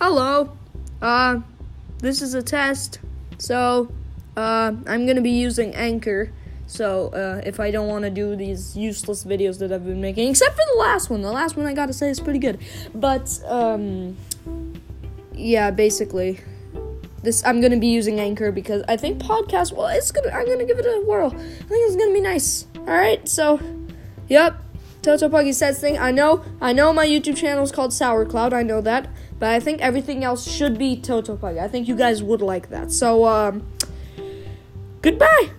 hello. Uh, this is a test. So, uh, I'm gonna be using Anchor. So, uh, if I don't want to do these useless videos that I've been making, except for the last one, the last one I gotta say is pretty good. But, um, yeah, basically, this I'm gonna be using Anchor because I think podcast. Well, it's gonna. I'm gonna give it a whirl. I think it's gonna be nice. All right, so, yep. Toto Puggy says thing. I know. I know my YouTube channel is called Sour Cloud. I know that, but I think everything else should be Toto Puggy. I think you guys would like that. So, um, goodbye.